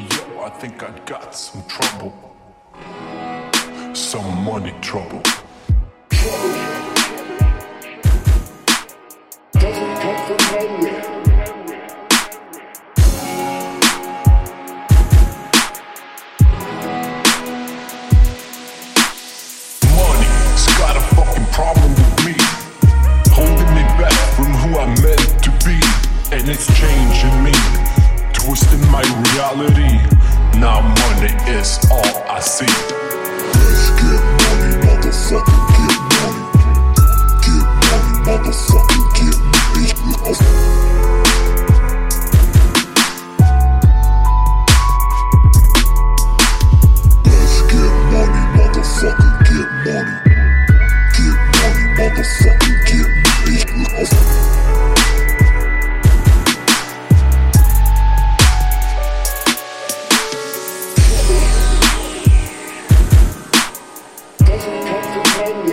I think I got some trouble. Some money trouble. Doesn't come from. Money's got a fucking problem with me. Holding me back from who I'm meant to be. And it's changing me. Twisting my reality. Is all I see. Money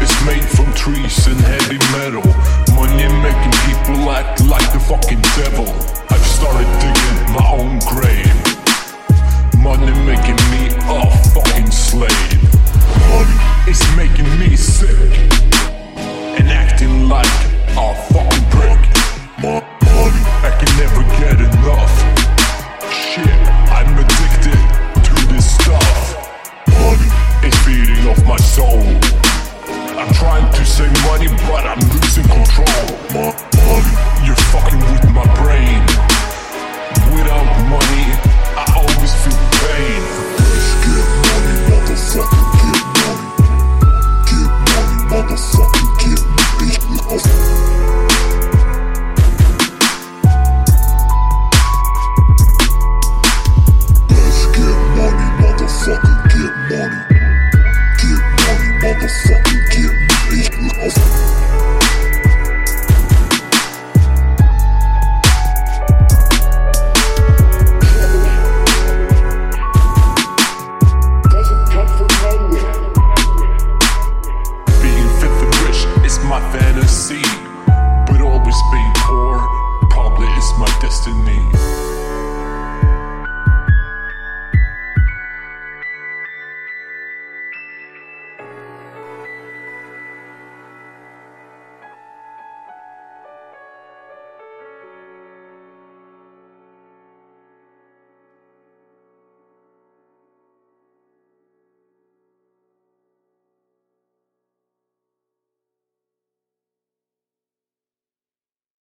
is made from trees and heavy metal. Money making people act like the fucking devil. I started.